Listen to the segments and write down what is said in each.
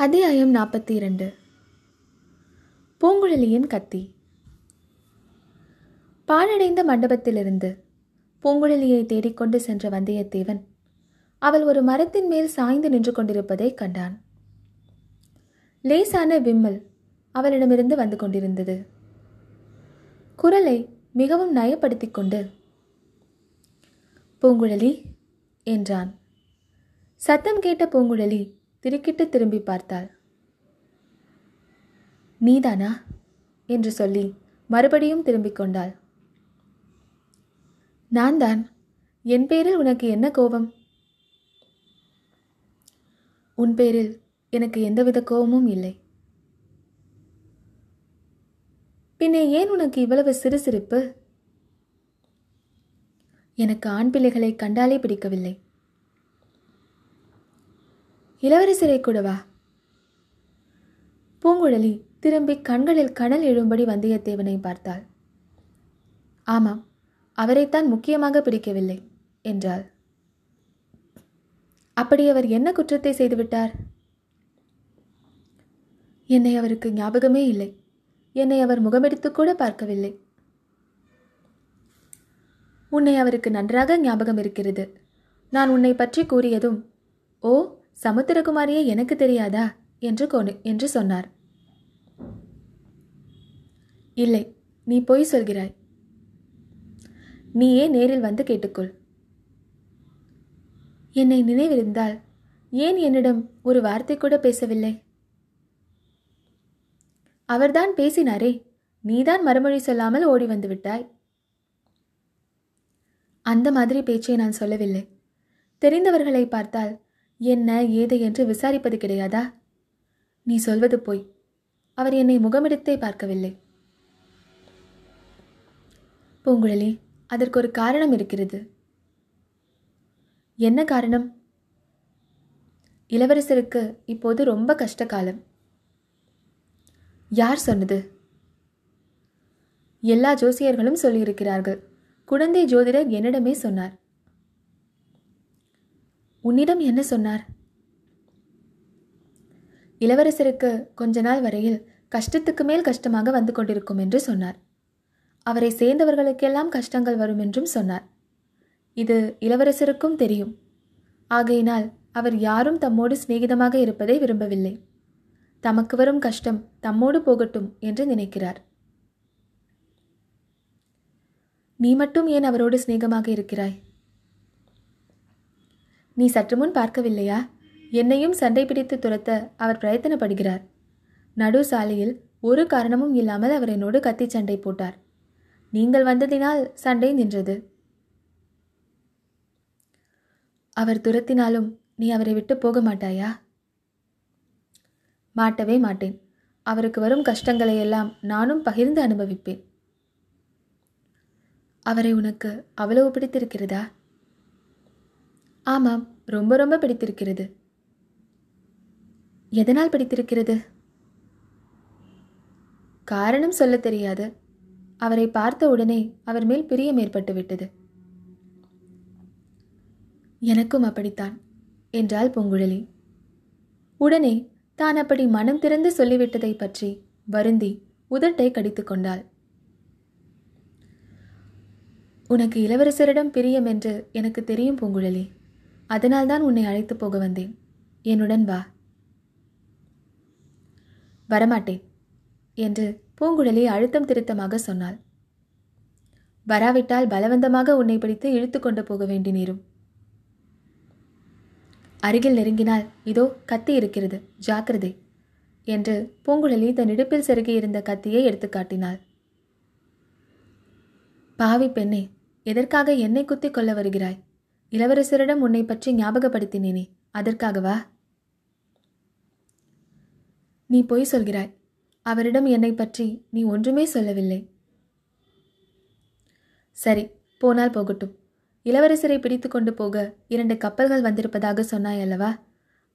அத்தியாயம் நாற்பத்தி இரண்டு பூங்குழலியின் கத்தி. பாழடைந்த மண்டபத்திலிருந்து பூங்குழலியை தேடிக்கொண்டு சென்ற வந்தியத்தேவன் அவள் ஒரு மரத்தின் மேல் சாய்ந்து நின்று கொண்டிருப்பதை கண்டான். லேசான விம்மல் அவளிடமிருந்து வந்து கொண்டிருந்தது. குரலை மிகவும் நயப்படுத்திக் கொண்டு பூங்குழலி என்றான். சத்தம் கேட்ட பூங்குழலி திடுக்கிட்டு திரும்பி பார்த்தாள். நீதானா? என்று சொல்லி மறுபடியும் திரும்பிக் கொண்டாள். நான் தான் என் பேரில் உனக்கு என்ன கோபம்? உன் பேரில் எனக்கு எந்தவித கோபமும் இல்லை. பின்னே ஏன் உனக்கு இவ்வளவு சிறுசிரிப்பு? எனக்கு ஆண் பிள்ளைகளை கண்டாலே பிடிக்கவில்லை. இளவரசரை கூடவா பூங்குழலி திரும்பி கண்களில் கணல் எழும்படி வந்தியத்தேவனை பார்த்தாள். ஆமாம் அவரைத்தான் முக்கியமாக பிடிக்கவில்லை என்றாள். அப்படி அவர் என்ன குற்றத்தை செய்துவிட்டார்? என்னை அவருக்கு ஞாபகமே இல்லை. என்னை அவர் முகமெடுத்து கூட பார்க்கவில்லை. உன்னை அவருக்கு நன்றாக ஞாபகம் இருக்கிறது. நான் உன்னை பற்றி கூறியதும் ஓ சமுத்திரகுமாரியே எனக்கு தெரியாதா? என்று கொண்டு என்று சொன்னார். இல்லை நீ பொய் சொல்கிறாய். நீயே நேரில் வந்து கேட்டுக்கொள். என்னை நினைவிருந்தால் ஏன் என்னிடம் ஒரு வார்த்தை கூட பேசவில்லை? அவர்தான் பேசினாரே நீதான் மறுமொழி சொல்லாமல் ஓடி வந்து விட்டாய். அந்த மாதிரி பேச்சை நான் சொல்லவில்லை. தெரிந்தவர்களை பார்த்தால் என்ன ஏது என்று விசாரிப்பது கிடையாதா? நீ சொல்வது போய். அவர் என்னை முகமெடுத்தே பார்க்கவில்லை. பூங்குழலி அதற்கு ஒரு காரணம் இருக்கிறது. என்ன காரணம்? இளவரசருக்கு இப்போது ரொம்ப கஷ்ட காலம். யார் சொன்னது? எல்லா ஜோசியர்களும் சொல்லியிருக்கிறார்கள். குழந்தை ஜோதிடர் என்னிடமே சொன்னார். உன்னிடம் என்ன சொன்னார்? இளவரசருக்கு கொஞ்ச நாள் வரையில் கஷ்டத்துக்கு மேல் கஷ்டமாக வந்து கொண்டிருக்கும் என்று சொன்னார். அவரை சேர்ந்தவர்களுக்கெல்லாம் கஷ்டங்கள் வரும் என்றும் சொன்னார். இது இளவரசருக்கும் தெரியும். ஆகையினால் அவர் யாரும் தம்மோடு சிநேகிதமாக இருப்பதை விரும்பவில்லை. தமக்கு வரும் கஷ்டம் தம்மோடு போகட்டும் என்று நினைக்கிறார். நீ மட்டும் ஏன் அவரோடு சிநேகமாக இருக்கிறாய்? நீ சற்று முன் பார்க்கவில்லையா? என்னையும் சண்டை பிடித்து துரத்த அவர் பிரயத்தனப்படுகிறார். நடு சாலையில் ஒரு காரணமும் இல்லாமல் அவர் என்னோடு கத்தி சண்டை போட்டார். நீங்கள் வந்ததினால் சண்டை நின்றது. அவர் துரத்தினாலும் நீ அவரை விட்டு போக மாட்டாயா? மாட்டவே மாட்டேன். அவருக்கு வரும் கஷ்டங்களை எல்லாம் நானும் பகிர்ந்து அனுபவிப்பேன். அவரை உனக்கு அவ்வளவு பிடித்திருக்கிறதா? ஆமாம் ரொம்ப ரொம்ப பிடித்திருக்கிறது. எதனால் பிடித்திருக்கிறது? காரணம் சொல்ல தெரியாது. அவரை பார்த்த உடனே அவர் மேல் பிரியம் ஏற்பட்டு விட்டது. எனக்கும் அப்படித்தான் என்றாள் பூங்குழலி. உடனே தான் அப்படி மனம் திறந்து சொல்லிவிட்டதை பற்றி வருந்தி உதட்டை கடித்து கொண்டாள். உனக்கு இளவரசரிடம் பிரியம் என்று எனக்கு தெரியும் பூங்குழலி. அதனால்தான் உன்னை அழைத்து போக வந்தேன். என்னுடன் வா. வரமாட்டேன் என்று பூங்குழலி அழுத்தம் திருத்தமாக சொன்னாள். வராவிட்டால் பலவந்தமாக உன்னை பிடித்து இழுத்து கொண்டு போக வேண்டி நேரும். அருகில் நெருங்கினால் இதோ கத்தி இருக்கிறது ஜாக்கிரதை என்று பூங்குழலி தன் இடுப்பில் செருகியிருந்த கத்தியை எடுத்து காட்டினாள். பாவி பெண்ணே எதற்காக என்னை குத்திக் கொள்ள வருகிறாய்? இளவரசரிடம் உன்னை பற்றி ஞாபகப்படுத்தினேனே. அதற்காகவா? நீ பொய் சொல்கிறாய். அவரிடம் என்னை பற்றி நீ ஒன்றுமே சொல்லவில்லை. சரி போனால் போகட்டும். இளவரசரை பிடித்து கொண்டு போக இரண்டு கப்பல்கள் வந்திருப்பதாக சொன்னாய் அல்லவா?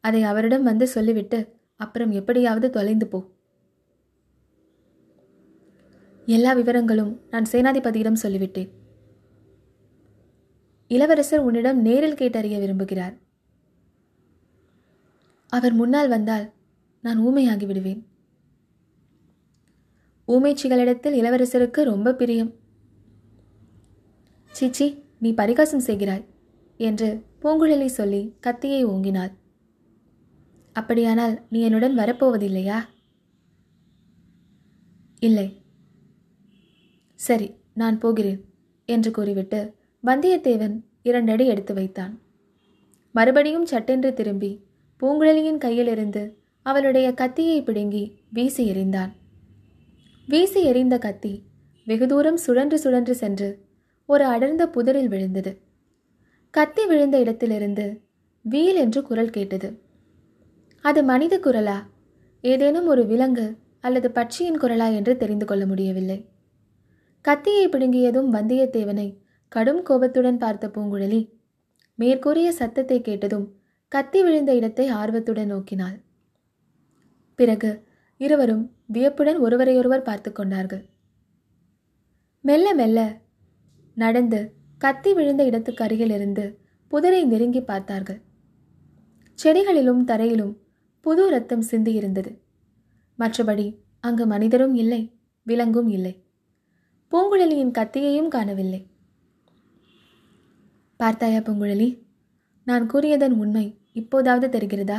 அதை அவரிடம் வந்து சொல்லிவிட்டு அப்புறம் எப்படியாவது தொலைந்து போ. எல்லா விவரங்களும் நான் சேனாதிபதியிடம் சொல்லிவிட்டேன். இளவரசர் உன்னிடம் நேரில் கேட்டறிய விரும்புகிறார். அவர் முன்னால் வந்தால் நான் ஊமையாகி விடுவேன். ஊமைச்சிகளிடத்தில் இளவரசருக்கு ரொம்ப பிரியம். சீச்சி நீ பரிகாசம் செய்கிறாய் என்று பூங்குழலி சொல்லி கத்தியை ஓங்கினாள். அப்படியானால் நீ என்னுடன் வரப்போவதில்லையா? இல்லை. சரி நான் போகிறேன் என்று கூறிவிட்டு வந்தியத்தேவன் இரண்டடி எடுத்து வைத்தான். மறுபடியும் சட்டென்று திரும்பி பூங்குழலியின் கையிலிருந்து அவளுடைய கத்தியை பிடுங்கி வீசி எறிந்தான். வீசி எறிந்த கத்தி வெகு தூரம் சுழன்று சுழன்று சென்று ஒரு அடர்ந்த புதரில் விழுந்தது. கத்தி விழுந்த இடத்திலிருந்து வீல் என்று குரல் கேட்டது. அது மனித குரலா? ஏதேனும் ஒரு விலங்கு அல்லது பட்சியின் குரலா என்று தெரிந்து கொள்ள முடியவில்லை. கத்தியை பிடுங்கியதும் வந்தியத்தேவனை கடும் கோபத்துடன் பார்த்த பூங்குழலி மேற்கூறிய சத்தத்தை கேட்டதும் கத்தி விழுந்த இடத்தை ஆர்வத்துடன் நோக்கினாள். பிறகு இருவரும் வியப்புடன் ஒருவரையொருவர் பார்த்து கொண்டார்கள். மெல்ல மெல்ல நடந்து கத்தி விழுந்த இடத்துக்கு அருகிலிருந்து புதரை நெருங்கி பார்த்தார்கள். செடிகளிலும் தரையிலும் புது ரத்தம் சிந்தியிருந்தது மற்றபடி அங்கு மனிதரும் இல்லை விலங்கும் இல்லை. பூங்குழலியின் கத்தியையும் காணவில்லை. பார்த்தாயா பூங்குழலி? நான் கூறியதன் உண்மை இப்போதாவது தெரிகிறதா?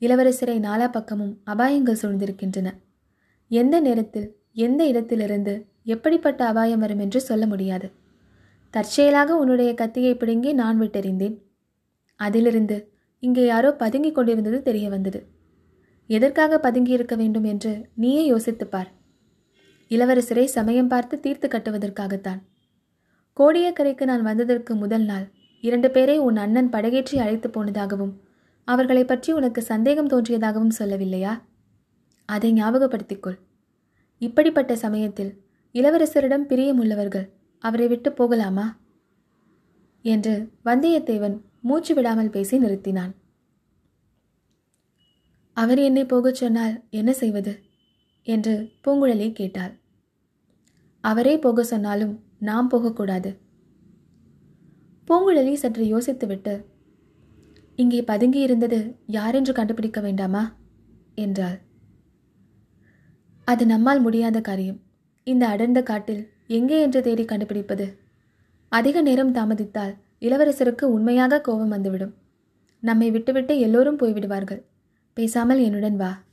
இளவரசரை நாலா பக்கமும் அபாயங்கள் சூழ்ந்திருக்கின்றன. எந்த நேரத்தில் எந்த இடத்திலிருந்து எப்படிப்பட்ட அபாயம் வரும் என்று சொல்ல முடியாது. தற்செயலாக உன்னுடைய கத்தியை பிடுங்கி நான் விட்டெறிந்தேன். அதிலிருந்து இங்கே யாரோ பதுங்கிக் கொண்டிருந்தது தெரிய வந்தது. எதற்காக பதுங்கி இருக்க வேண்டும் என்று நீயே யோசித்துப் பார். இளவரசரை சமயம் பார்த்து தீர்த்து கட்டுவதற்காகத்தான். கோடியக்கரைக்கு நான் வந்ததற்கு முதல் நாள் இரண்டு பேரை உன் அண்ணன் படகேற்றி அழைத்து போனதாகவும் அவர்களை பற்றி உனக்கு சந்தேகம் தோன்றியதாகவும் சொல்லவில்லையா? அதை ஞாபகப்படுத்திக்கொள். இப்படிப்பட்ட சமயத்தில் இளவரசரிடம் பிரியமுள்ளவர்கள் அவரை விட்டு போகலாமா? என்று வந்தியத்தேவன் மூச்சு விடாமல் பேசி நிறுத்தினான். அவர் என்னை போகச் சொன்னால் என்ன செய்வது? என்று பூங்குழலி கேட்டாள். அவரே போக சொன்னாலும் நாம் போகக்கூடாது. பூங்குழலி சற்று யோசித்துவிட்டு இங்கே பதுங்கி இருந்தது யாரென்று கண்டுபிடிக்க வேண்டாமா? என்றாள். அது நம்மால் முடியாத காரியம். இந்த அடர்ந்த காட்டில் எங்கே என்று தேடி கண்டுபிடிப்பது? அதிக நேரம் தாமதித்தால் இளவரசருக்கு உண்மையாக கோபம் வந்துவிடும். நம்மை விட்டுவிட்டு எல்லோரும் போய்விடுவார்கள். பேசாமல் என்னுடன் வா.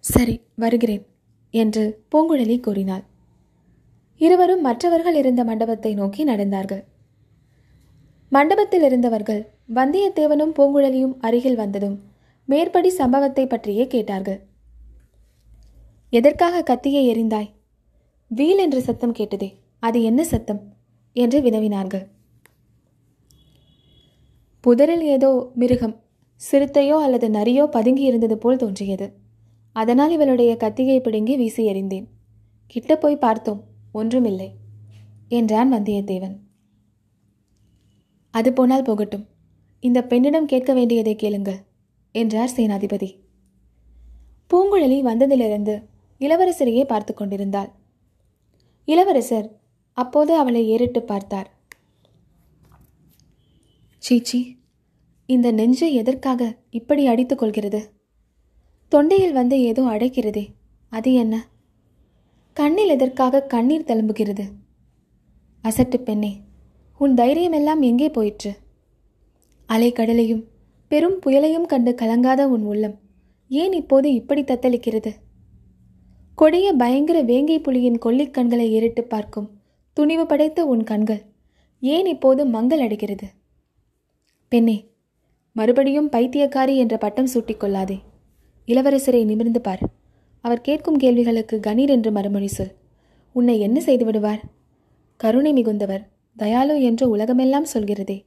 சரி வருகிறேன் என்று பூங்குழலி கூறினாள். இருவரும் மற்றவர்கள் இருந்த மண்டபத்தை நோக்கி நடந்தார்கள். மண்டபத்தில் இருந்தவர்கள் வந்தியத்தேவனும் பூங்குழலியும் அருகில் வந்ததும் மேற்படி சம்பவத்தை பற்றியே கேட்டார்கள். எதற்காக கத்தியை எறிந்தாய்? வீல் என்று சத்தம் கேட்டதே அது என்ன சத்தம் என்று வினவினார்கள். புதரில் ஏதோ மிருகம் சிறுத்தையோ அல்லது நரியோ பதுங்கி இருந்தது போல் தோன்றியது. அதனால் இவளுடைய கத்தியை பிடுங்கி வீசி எறிந்தேன். கிட்ட போய் பார்த்தோம். ஒன்றுமில்லை என்றான் வந்தியத்தேவன். அது போனால் போகட்டும் இந்த பெண்ணிடம் கேட்க வேண்டியதை கேளுங்கள் என்றார் சேனாதிபதி. பூங்குழலி வந்ததிலிருந்து இளவரசரையே பார்த்து கொண்டிருந்தாள். இளவரசர் அப்போது அவளை ஏறிட்டு பார்த்தார். சீச்சி இந்த நெஞ்சு எதற்காக இப்படி அடித்துக் கொள்கிறது? தொண்டையில் வந்து ஏதோ அடைக்கிறதே அது என்ன? கண்ணில் எதற்காக கண்ணீர் தழும்புகிறது? அசட்டு பெண்ணே உன் தைரியமெல்லாம் எங்கே போயிற்று? அலைக்கடலையும் பெரும் புயலையும் கண்டு கலங்காத உன் உள்ளம் ஏன் இப்போது இப்படி தத்தளிக்கிறது? கொடிய பயங்கர வேங்கை புலியின் கொல்லிக் கண்களை ஏறிட்டு பார்க்கும் துணிவு படைத்த உன் கண்கள் ஏன் இப்போது மங்கள் அடைகிறது பெண்ணே மறுபடியும் பைத்தியக்காரி என்ற பட்டம் சூட்டிக்கொள்ளாதே இளவரசரை நிமிர்ந்து பார். அவர் கேட்கும் கேள்விகளுக்கு கணீர் என்று மறுமொழி சொல். உன்னை என்ன செய்து விடுவார்? கருணை மிகுந்தவர் தயாலு என்று உலகமெல்லாம் சொல்கிறதே.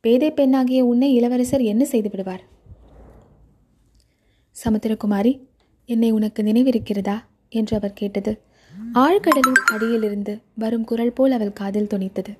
பேதை பெண்ணாகிய உன்னை இளவரசர் என்ன செய்து விடுவார்? சமுத்திரகுமாரி என்னை உனக்கு நினைவிருக்கிறதா? என்று அவர் கேட்டது. ஆழ்கடலின் அடியிலிருந்து வரும் குரல் போல் அவள் காதில் துணித்தது